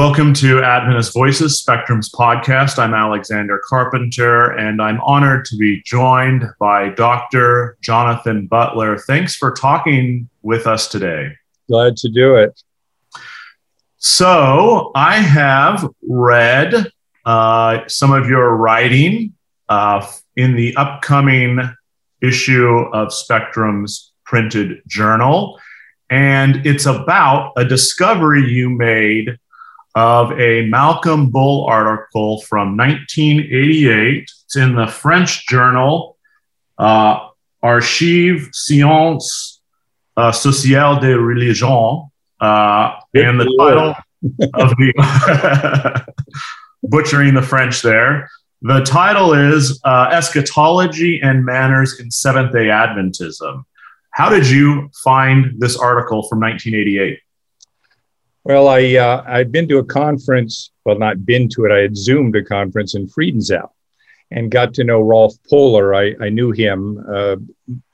Welcome to Adventist Voices Spectrum's podcast. I'm Alexander Carpenter, and I'm honored to be joined by Dr. Jonathan Butler. Thanks for talking with us today. Glad to do it. So, I have read uh, some of your writing uh, in the upcoming issue of Spectrum's printed journal, and it's about a discovery you made of a Malcolm Bull article from 1988. It's in the French journal uh, Archives Sciences uh, Sociales de Religion. Uh, and the title of the butchering the French there. The title is uh, Eschatology and Manners in Seventh day Adventism. How did you find this article from 1988? Well, I uh, I'd been to a conference. Well, not been to it. I had zoomed a conference in Friedenau, and got to know Rolf Poehler. I, I knew him uh,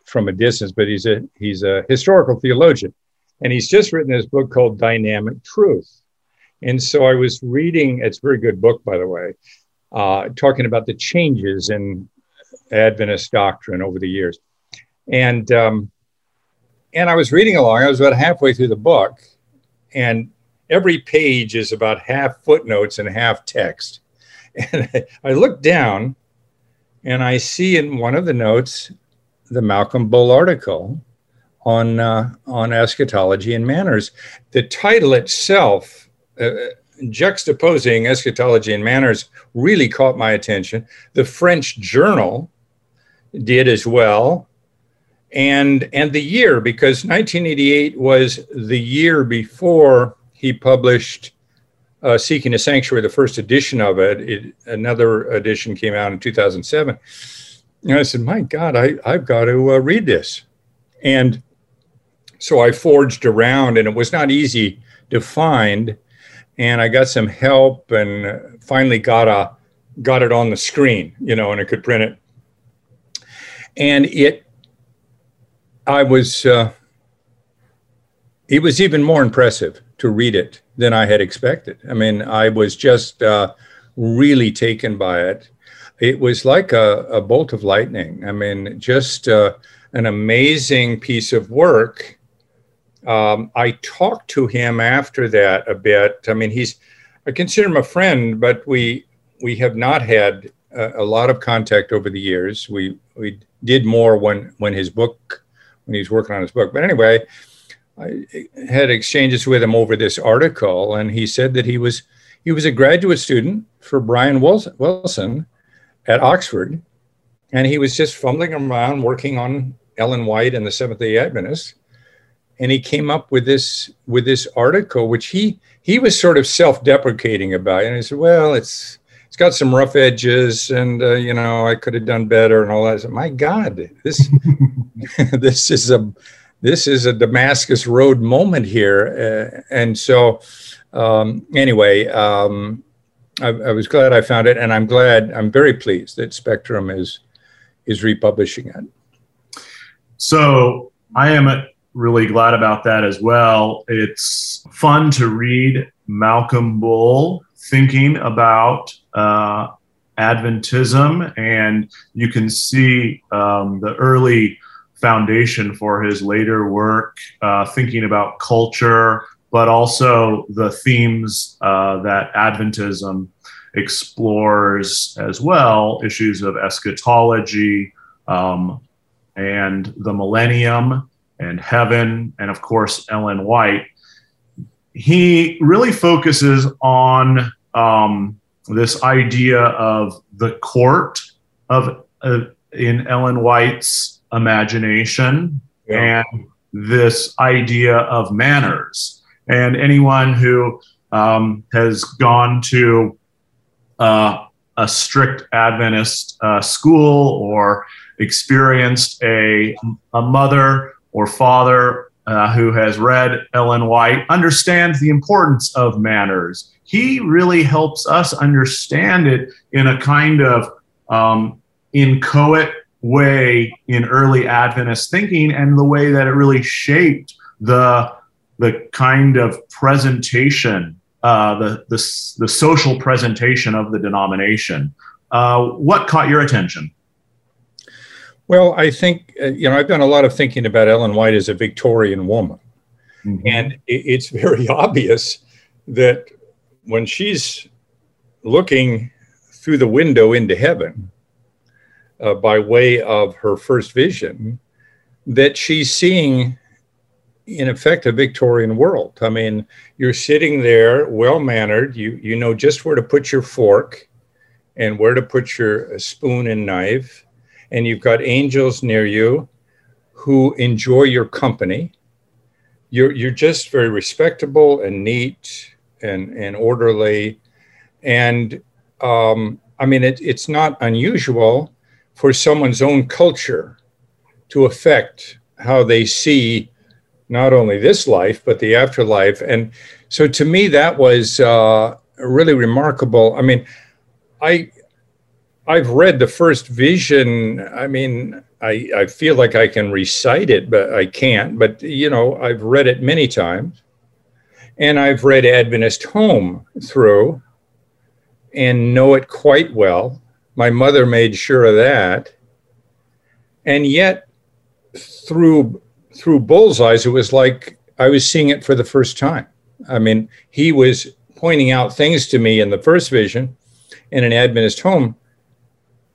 from a distance, but he's a he's a historical theologian, and he's just written this book called Dynamic Truth. And so I was reading. It's a very good book, by the way, uh, talking about the changes in Adventist doctrine over the years, and um, and I was reading along. I was about halfway through the book, and every page is about half footnotes and half text. And I look down and I see in one of the notes the Malcolm Bull article on, uh, on eschatology and manners. The title itself, uh, juxtaposing eschatology and manners, really caught my attention. The French journal did as well. And, and the year, because 1988 was the year before he published uh, Seeking a Sanctuary, the first edition of it. it. Another edition came out in 2007. And I said, My God, I, I've got to uh, read this. And so I forged around, and it was not easy to find. And I got some help and finally got a got it on the screen, you know, and I could print it. And it, I was, uh, it was even more impressive to read it than I had expected. I mean, I was just uh, really taken by it. It was like a, a bolt of lightning. I mean, just uh, an amazing piece of work. Um, I talked to him after that a bit. I mean, he's, I consider him a friend, but we, we have not had a, a lot of contact over the years. We, we did more when, when his book, when he was working on his book. But anyway, I had exchanges with him over this article, and he said that he was he was a graduate student for Brian Wilson at Oxford, and he was just fumbling around working on Ellen White and the Seventh Day Adventists, and he came up with this with this article, which he he was sort of self-deprecating about, and he said, "Well, it's it's got some rough edges, and uh, you know, I could have done better, and all that." Said, "My God, this this is a this is a Damascus Road moment here. Uh, and so, um, anyway, um, I, I, was glad I found it, and I'm glad, I'm very pleased that Spectrum is is republishing it. So I am really glad about that as well. It's fun to read Malcolm Bull thinking about uh, Adventism, and you can see um, the early foundation for his later work, uh, thinking about culture, but also the themes uh, that Adventism explores as well issues of eschatology um, and the millennium and heaven, and of course, Ellen White. He really focuses on um, this idea of the court of uh, in Ellen White's imagination yeah. and this idea of manners. And anyone who um, has gone to uh, a strict Adventist uh, school or experienced a, a mother or father uh, who has read Ellen White understands the importance of manners. He really helps us understand it in a kind of um, inchoate way in early Adventist thinking and the way that it really shaped the, the kind of presentation, uh, the, the, the social presentation of the denomination. Uh, what caught your attention? Well, I think, uh, you know, I've done a lot of thinking about Ellen White as a Victorian woman. Mm-hmm. And it's very obvious that when she's looking through the window into heaven uh, by way of her first vision, that she's seeing, in effect, a Victorian world. I mean, you're sitting there, well mannered, you, you know just where to put your fork and where to put your spoon and knife and you've got angels near you who enjoy your company. You're, you're just very respectable and neat and, and orderly. And um, I mean, it, it's not unusual for someone's own culture to affect how they see not only this life, but the afterlife. And so to me, that was uh, really remarkable. I mean, I I've read the first vision. I mean, I, I feel like I can recite it, but I can't. But, you know, I've read it many times. And I've read Adventist Home through and know it quite well. My mother made sure of that. And yet, through through Bull's eyes, it was like I was seeing it for the first time. I mean, he was pointing out things to me in the first vision in an Adventist home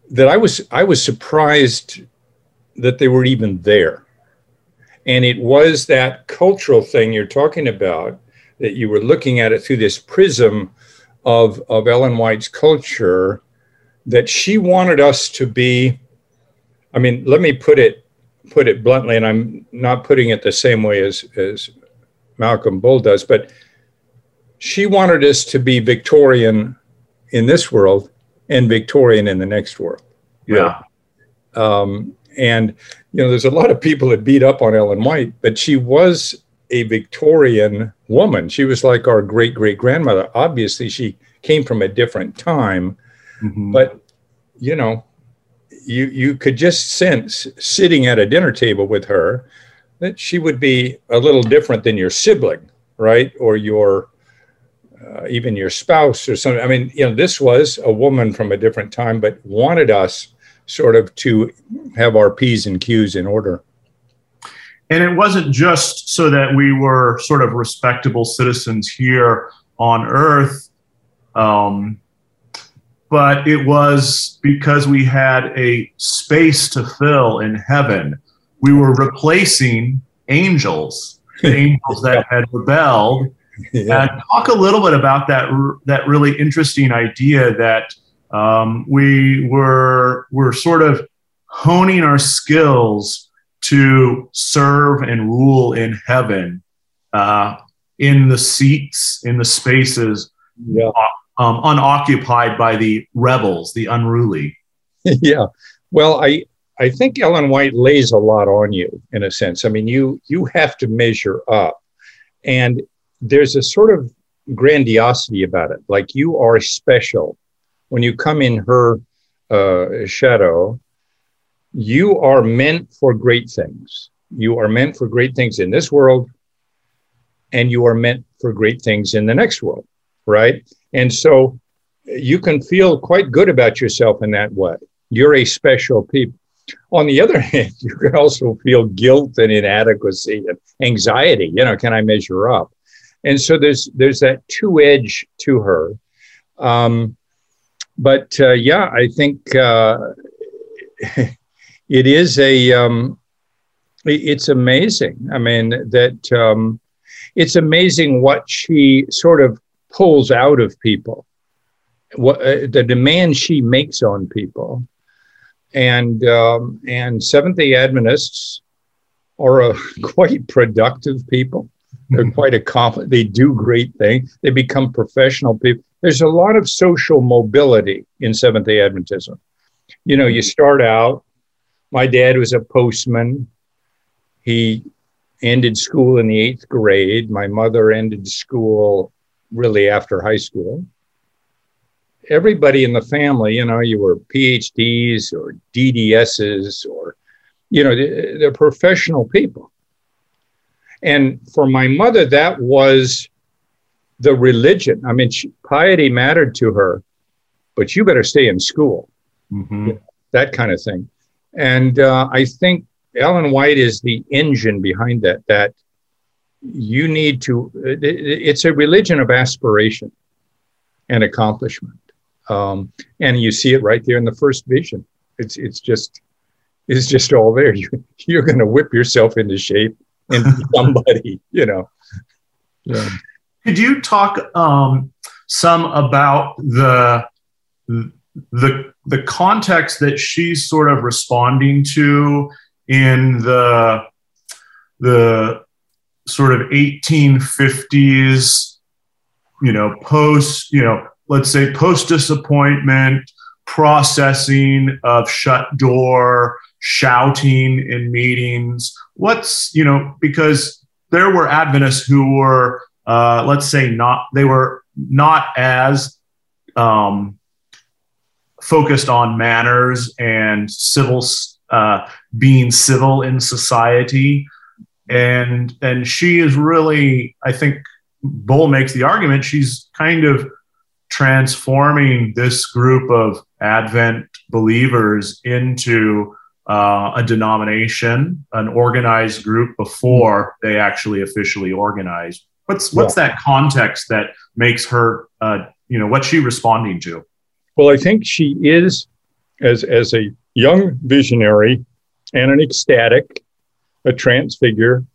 that I was I was surprised that they were even there. And it was that cultural thing you're talking about that you were looking at it through this prism of, of Ellen White's culture that she wanted us to be. I mean, let me put it put it bluntly, and I'm not putting it the same way as, as Malcolm Bull does, but she wanted us to be Victorian in this world and Victorian in the next world. Yeah. Um, and you know, there's a lot of people that beat up on Ellen White, but she was a Victorian woman. She was like our great great grandmother. Obviously, she came from a different time, mm-hmm. but you know, you you could just sense sitting at a dinner table with her that she would be a little different than your sibling, right, or your uh, even your spouse or something. I mean, you know, this was a woman from a different time, but wanted us sort of to have our P's and Q's in order. And it wasn't just so that we were sort of respectable citizens here on earth, um, but it was because we had a space to fill in heaven. We were replacing angels, the angels that had rebelled yeah. And talk a little bit about that that really interesting idea that um, we were were sort of honing our skills to serve and rule in heaven, uh, in the seats, in the spaces, yeah. Um, unoccupied by the rebels, the unruly. yeah. Well, I I think Ellen White lays a lot on you in a sense. I mean, you you have to measure up, and there's a sort of grandiosity about it. Like you are special. When you come in her uh, shadow, you are meant for great things. You are meant for great things in this world, and you are meant for great things in the next world, right? And so you can feel quite good about yourself in that way. You're a special people. On the other hand, you can also feel guilt and inadequacy and anxiety. You know, can I measure up? and so there's there's that two edge to her um, but uh, yeah i think uh, it is a um, it's amazing i mean that um, it's amazing what she sort of pulls out of people what uh, the demand she makes on people and um, and seventh day adventists are a quite productive people they're quite accomplished. They do great things. They become professional people. There's a lot of social mobility in Seventh day Adventism. You know, you start out my dad was a postman. He ended school in the eighth grade. My mother ended school really after high school. Everybody in the family, you know, you were PhDs or DDSs or, you know, they're professional people. And for my mother, that was the religion. I mean, she, piety mattered to her, but you better stay in school, mm-hmm. that kind of thing. And uh, I think Ellen White is the engine behind that. That you need to. It's a religion of aspiration and accomplishment, um, and you see it right there in the first vision. It's it's just it's just all there. You, you're going to whip yourself into shape and somebody, you know. Yeah. Could you talk um, some about the the the context that she's sort of responding to in the the sort of 1850s, you know, post, you know, let's say post disappointment, processing of shut door, shouting in meetings. What's, you know, because there were Adventists who were, uh, let's say, not, they were not as um, focused on manners and civil uh, being civil in society and and she is really i think bull makes the argument she's kind of transforming this group of advent believers into uh, a denomination an organized group before they actually officially organize what's what's yeah. that context that makes her uh, you know what's she responding to well, I think she is, as, as a young visionary and an ecstatic, a trance figure,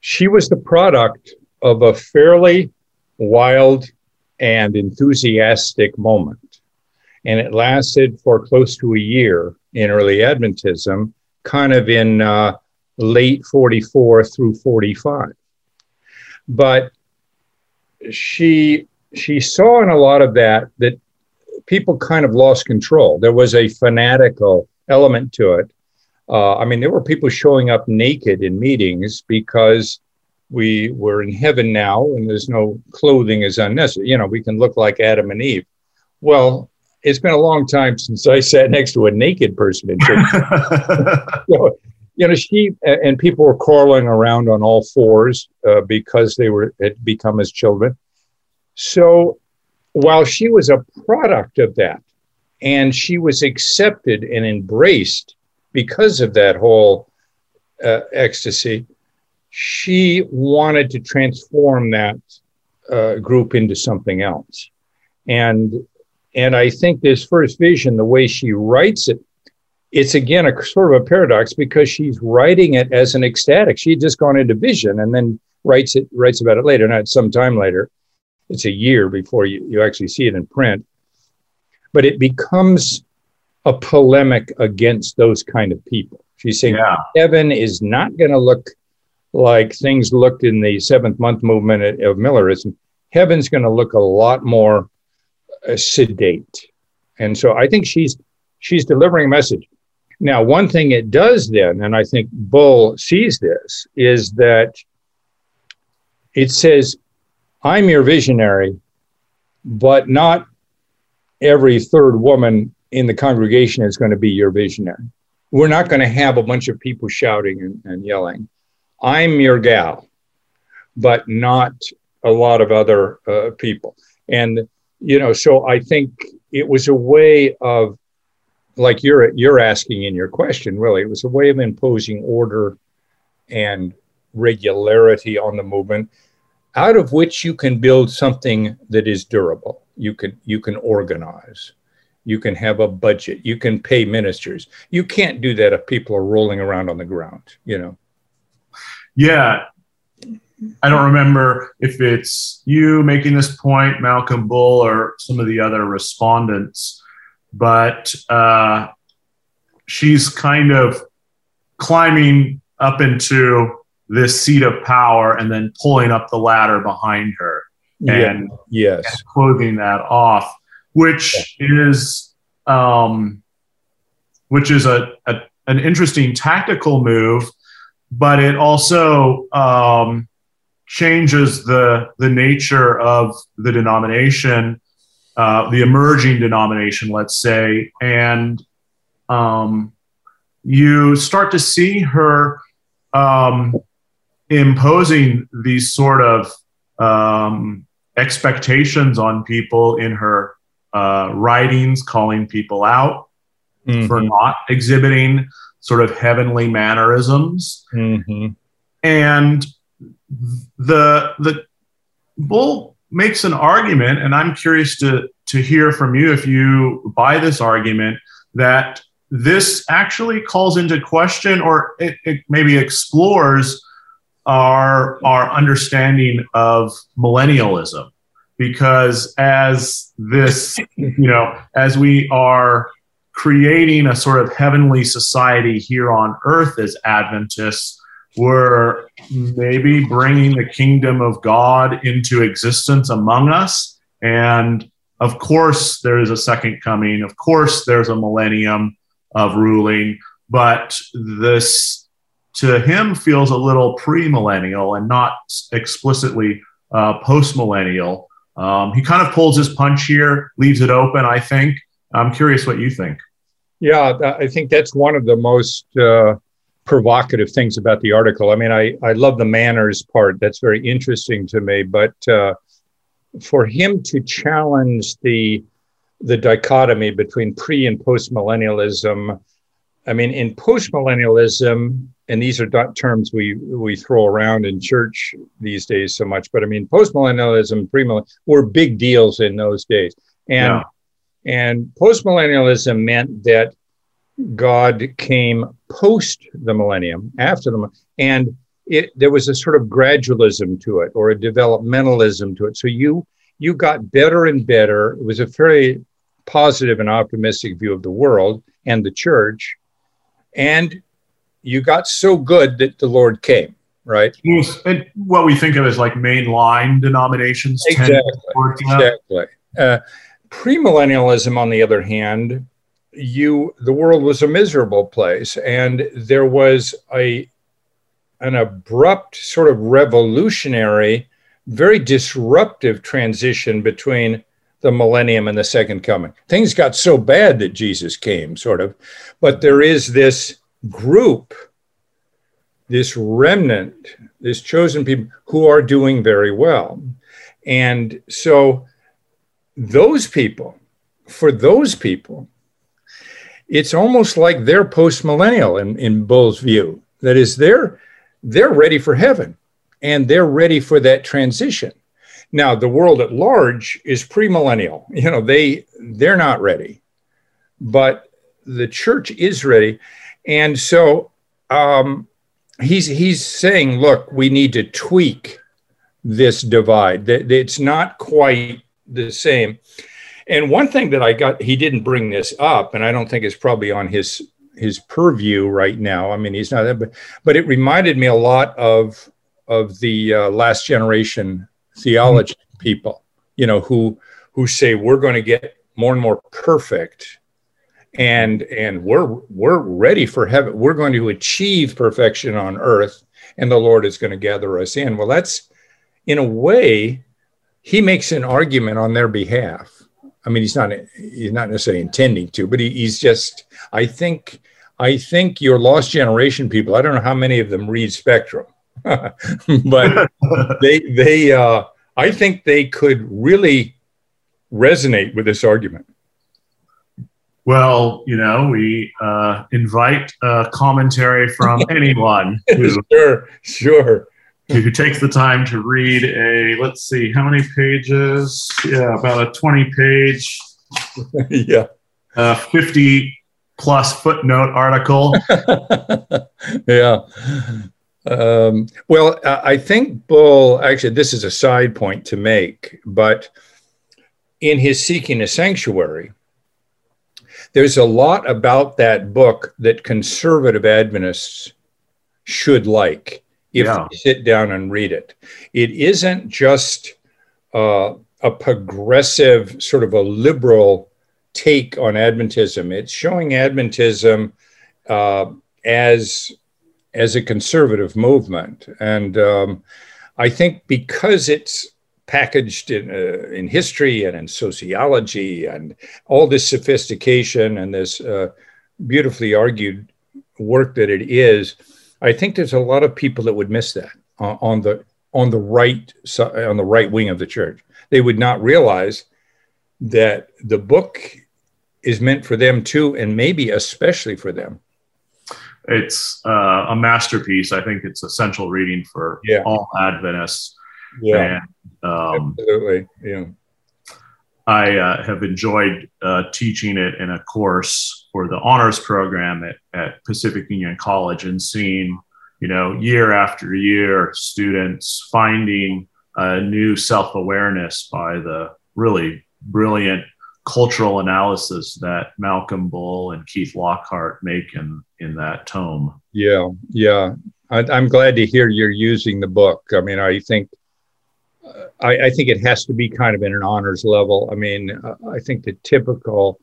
she was the product of a fairly wild and enthusiastic moment. And it lasted for close to a year in early Adventism, kind of in uh, late 44 through 45. But she she saw in a lot of that that people kind of lost control. There was a fanatical element to it. Uh, I mean, there were people showing up naked in meetings because we were in heaven now and there's no clothing is unnecessary. You know, we can look like Adam and Eve. Well, it's been a long time since I sat next to a naked person in church. so, you know, she and people were crawling around on all fours uh, because they were had become as children. So while she was a product of that and she was accepted and embraced because of that whole uh, ecstasy, she wanted to transform that uh, group into something else. And and I think this first vision, the way she writes it, it's again a sort of a paradox because she's writing it as an ecstatic. She had just gone into vision and then writes it writes about it later, not some time later it's a year before you, you actually see it in print. But it becomes a polemic against those kind of people. She's saying yeah. heaven is not going to look like things looked in the seventh month movement of Millerism. Heaven's going to look a lot more uh, sedate. And so I think she's she's delivering a message. Now, one thing it does then, and I think Bull sees this, is that it says I'm your visionary, but not every third woman in the congregation is going to be your visionary. We're not going to have a bunch of people shouting and, and yelling. I'm your gal, but not a lot of other uh, people. And, you know, so I think it was a way of, like you're, you're asking in your question, really, it was a way of imposing order and regularity on the movement out of which you can build something that is durable. You can you can organize. You can have a budget. You can pay ministers. You can't do that if people are rolling around on the ground, you know. Yeah. I don't remember if it's you making this point, Malcolm Bull, or some of the other respondents, but uh, she's kind of climbing up into this seat of power and then pulling up the ladder behind her and, yeah. yes. and clothing that off, which is um, which is a, a an interesting tactical move, but it also um, changes the the nature of the denomination, uh, the emerging denomination, let's say, and um, you start to see her um, imposing these sort of um, expectations on people in her uh, writings, calling people out mm-hmm. for not exhibiting sort of heavenly mannerisms. Mm-hmm. And the the bull makes an argument, and I'm curious to to hear from you if you buy this argument that this actually calls into question or it, it maybe explores our our understanding of millennialism because as this you know as we are creating a sort of heavenly society here on earth as adventists we're maybe bringing the kingdom of god into existence among us. And of course there is a second coming. Of course there's a millennium of ruling, but this to him feels a little premillennial and not explicitly uh, postmillennial. Um, he kind of pulls his punch here, leaves it open. I think. I'm curious what you think. Yeah, I think that's one of the most uh, provocative things about the article. I mean, I, I love the manners part. That's very interesting to me. But uh, for him to challenge the the dichotomy between pre and post millennialism. I mean, in post millennialism, and these are not terms we we throw around in church these days so much, but I mean, post millennialism, were big deals in those days, and yeah. and post millennialism meant that God came post the millennium, after the and it there was a sort of gradualism to it or a developmentalism to it. So you you got better and better. It was a very positive and optimistic view of the world and the church. And you got so good that the Lord came, right? And what we think of as like mainline denominations. Exactly. Exactly. Uh, premillennialism, on the other hand, you the world was a miserable place, and there was a an abrupt sort of revolutionary, very disruptive transition between the millennium and the second coming. Things got so bad that Jesus came, sort of. But there is this group, this remnant, this chosen people who are doing very well. And so, those people, for those people, it's almost like they're post millennial in, in Bull's view. That is, they're, they're ready for heaven and they're ready for that transition. Now, the world at large is premillennial. You know, they they're not ready, but the church is ready, and so um, he's he's saying, look, we need to tweak this divide. That it's not quite the same. And one thing that I got, he didn't bring this up, and I don't think it's probably on his his purview right now. I mean, he's not, but but it reminded me a lot of of the uh, last generation theology people, you know, who who say we're going to get more and more perfect and and we're we're ready for heaven. We're going to achieve perfection on earth and the Lord is going to gather us in. Well, that's in a way he makes an argument on their behalf. I mean, he's not he's not necessarily intending to, but he, he's just. I think I think your last generation people. I don't know how many of them read Spectrum, but they they uh, I think they could really resonate with this argument. Well, you know, we uh, invite a commentary from anyone who, sure, sure. who takes the time to read a, let's see, how many pages? Yeah, about a 20 page, yeah, uh, 50 plus footnote article. yeah. Um, well, I think Bull, actually, this is a side point to make, but in his Seeking a Sanctuary, there's a lot about that book that conservative Adventists should like if yeah. they sit down and read it. It isn't just uh, a progressive, sort of a liberal take on Adventism. It's showing Adventism uh, as as a conservative movement, and um, I think because it's packaged in uh, in history and in sociology and all this sophistication and this uh, beautifully argued work that it is, I think there's a lot of people that would miss that uh, on the on the right on the right wing of the church. They would not realize that the book is meant for them too, and maybe especially for them. It's uh, a masterpiece. I think it's essential reading for yeah. all Adventists. Yeah, and, um, absolutely. Yeah. I uh, have enjoyed uh, teaching it in a course for the honors program at, at Pacific Union College and seeing, you know, year after year, students finding a new self awareness by the really brilliant cultural analysis that Malcolm Bull and Keith Lockhart make in, in that tome. Yeah, yeah. I, am glad to hear you're using the book. I mean, I think I, I, think it has to be kind of in an honors level. I mean, uh, I think the typical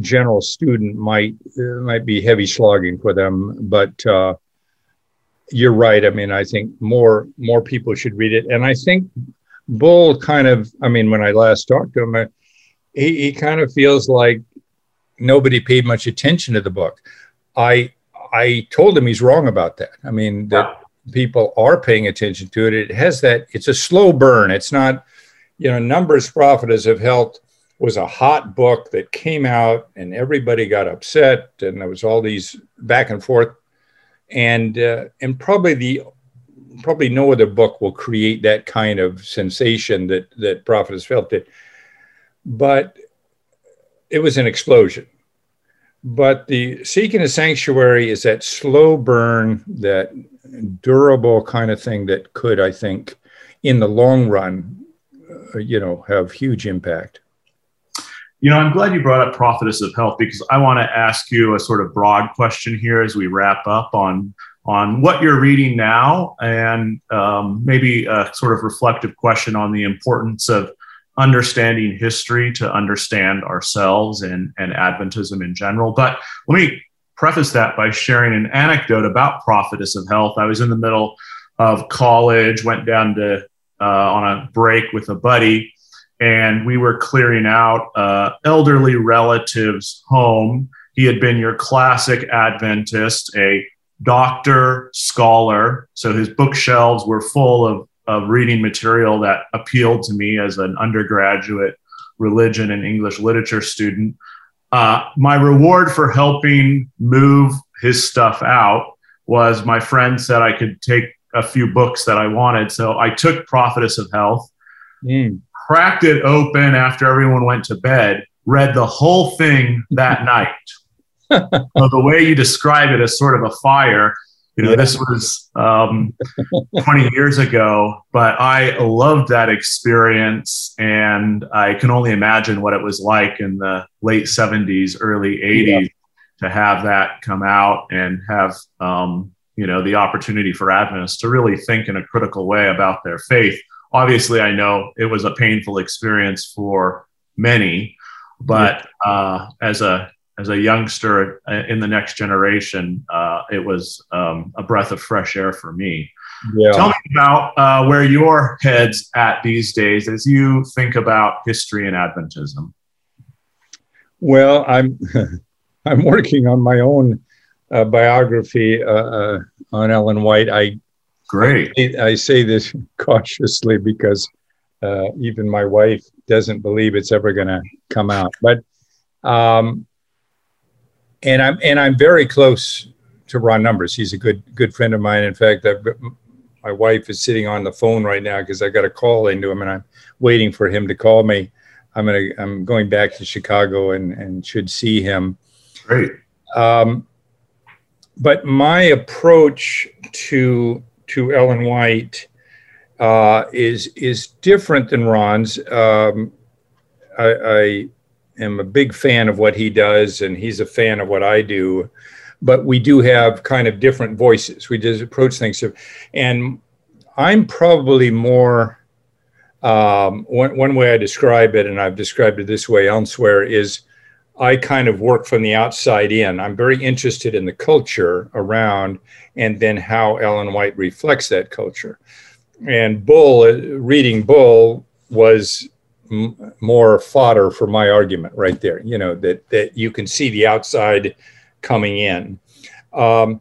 general student might uh, might be heavy slogging for them, but uh, you're right. I mean, I think more more people should read it, and I think Bull kind of. I mean, when I last talked to him, uh, he, he kind of feels like nobody paid much attention to the book. I I told him he's wrong about that. I mean that people are paying attention to it. It has that. It's a slow burn. It's not, you know, numbers prophetess of health was a hot book that came out and everybody got upset and there was all these back and forth and uh, and probably the probably no other book will create that kind of sensation that that prophetess felt it. but it was an explosion. But the seeking a sanctuary is that slow burn, that durable kind of thing that could, I think, in the long run, uh, you know, have huge impact. You know, I'm glad you brought up prophetess of health because I want to ask you a sort of broad question here as we wrap up on on what you're reading now, and um, maybe a sort of reflective question on the importance of understanding history to understand ourselves and, and Adventism in general. But let me preface that by sharing an anecdote about Prophetess of Health. I was in the middle of college, went down to uh, on a break with a buddy, and we were clearing out uh, elderly relative's home. He had been your classic Adventist, a doctor, scholar. So his bookshelves were full of of reading material that appealed to me as an undergraduate religion and English literature student. Uh, my reward for helping move his stuff out was my friend said I could take a few books that I wanted. So I took Prophetess of Health, mm. cracked it open after everyone went to bed, read the whole thing that night. so the way you describe it as sort of a fire, you know, yeah. this was um, 20 years ago, but I loved that experience. And I can only imagine what it was like in the late 70s, early 80s yeah. to have that come out and have, um, you know, the opportunity for Adventists to really think in a critical way about their faith. Obviously, I know it was a painful experience for many, but uh, as a as a youngster in the next generation, uh, it was um, a breath of fresh air for me. Yeah. Tell me about uh, where your head's at these days as you think about history and Adventism. Well, I'm I'm working on my own uh, biography uh, uh, on Ellen White. I great. I, I say this cautiously because uh, even my wife doesn't believe it's ever going to come out, but. Um, and I'm and I'm very close to Ron Numbers. He's a good good friend of mine. In fact, I've, my wife is sitting on the phone right now because I got a call into him, and I'm waiting for him to call me. I'm gonna I'm going back to Chicago and and should see him. Great. Um, but my approach to to Ellen White uh, is is different than Ron's. Um, I, I am a big fan of what he does, and he's a fan of what I do. But we do have kind of different voices. We just approach things. And I'm probably more, um, one, one way I describe it, and I've described it this way elsewhere, is I kind of work from the outside in. I'm very interested in the culture around and then how Ellen White reflects that culture. And Bull, uh, reading Bull was m- more fodder for my argument right there. You know that that you can see the outside coming in. Um,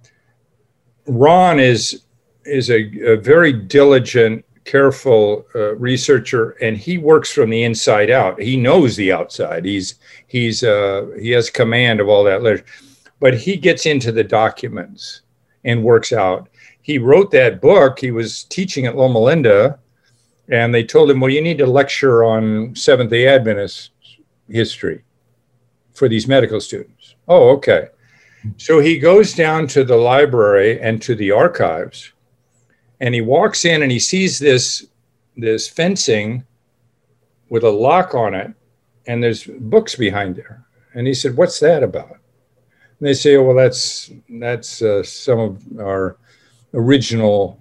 Ron is is a, a very diligent, careful uh, researcher, and he works from the inside out. He knows the outside. He's he's uh, he has command of all that literature, but he gets into the documents and works out. He wrote that book. He was teaching at Loma Linda, and they told him, "Well, you need to lecture on Seventh Day Adventist history for these medical students." Oh, okay. So he goes down to the library and to the archives, and he walks in and he sees this this fencing with a lock on it, and there's books behind there. And he said, "What's that about?" And they say, oh, "Well, that's that's uh, some of our original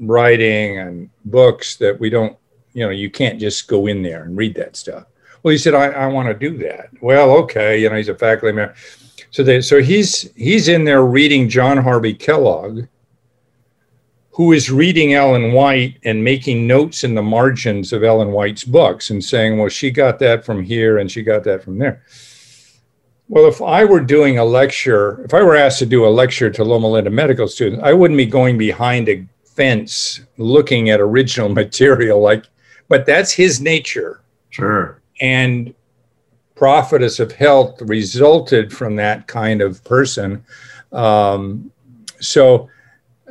writing and books that we don't, you know, you can't just go in there and read that stuff." Well, he said, "I, I want to do that." Well, okay, you know, he's a faculty member. So they, so he's he's in there reading John Harvey Kellogg, who is reading Ellen White and making notes in the margins of Ellen White's books and saying, "Well, she got that from here and she got that from there." Well, if I were doing a lecture, if I were asked to do a lecture to Loma Linda medical students, I wouldn't be going behind a fence looking at original material like, but that's his nature. Sure. And prophetess of health resulted from that kind of person. Um, so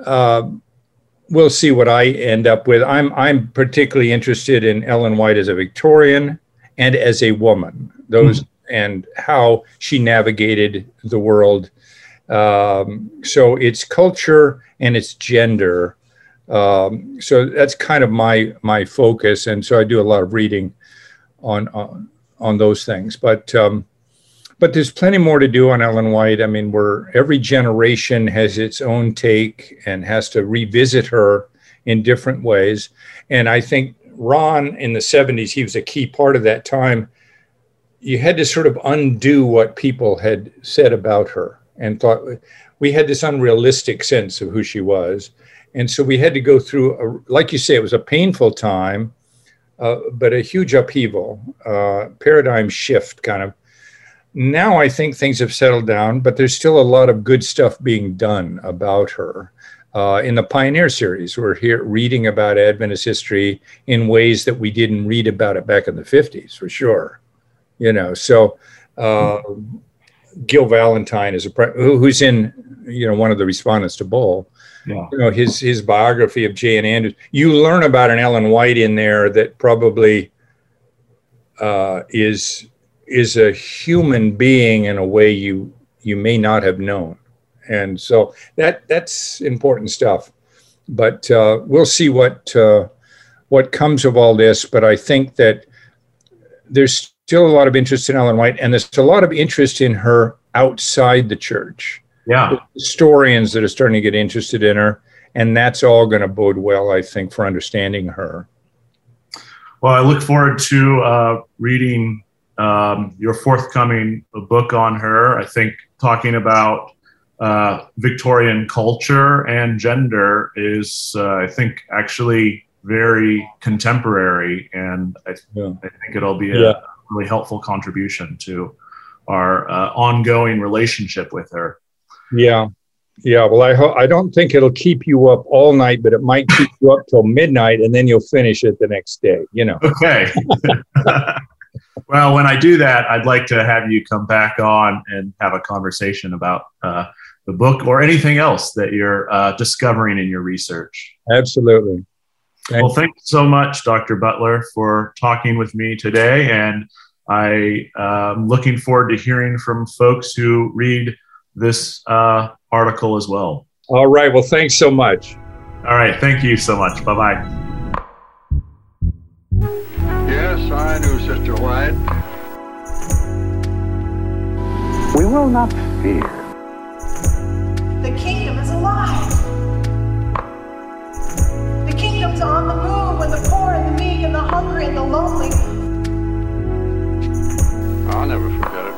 uh, we'll see what I end up with. I'm I'm particularly interested in Ellen White as a Victorian and as a woman. Those mm-hmm. and how she navigated the world. Um, so it's culture and it's gender. Um, so that's kind of my my focus, and so I do a lot of reading on on, on those things. But um, but there's plenty more to do on Ellen White. I mean, we're every generation has its own take and has to revisit her in different ways. And I think Ron in the 70s, he was a key part of that time. You had to sort of undo what people had said about her and thought we had this unrealistic sense of who she was. And so we had to go through, a, like you say, it was a painful time uh, but a huge upheaval, uh, paradigm shift kind of. Now I think things have settled down, but there's still a lot of good stuff being done about her. Uh, in the Pioneer series, we're here reading about Adventist history in ways that we didn't read about it back in the 50s, for sure. You know, so uh, Gil Valentine is a who's in, you know, one of the respondents to Bull you know his his biography of J.N. Andrews. You learn about an Ellen White in there that probably uh, is is a human being in a way you you may not have known, and so that that's important stuff. But uh, we'll see what uh, what comes of all this. But I think that there's still a lot of interest in Ellen White, and there's a lot of interest in her outside the church yeah historians that are starting to get interested in her and that's all going to bode well i think for understanding her well i look forward to uh, reading um, your forthcoming book on her i think talking about uh, victorian culture and gender is uh, i think actually very contemporary and i, yeah. I think it'll be a yeah. really helpful contribution to our uh, ongoing relationship with her yeah. Yeah, well, I ho- I don't think it'll keep you up all night, but it might keep you up till midnight, and then you'll finish it the next day. You know. Okay. well, when I do that, I'd like to have you come back on and have a conversation about uh, the book or anything else that you're uh, discovering in your research. Absolutely. Well, thanks so much, Dr. Butler, for talking with me today, and I am um, looking forward to hearing from folks who read this uh, article as well. All right. Well, thanks so much. All right. Thank you so much. Bye bye. Yes, I knew Sister White. We will not fear. The kingdom is alive. The kingdom's on the move with the poor and the meek and the hungry and the lonely. I'll never forget it.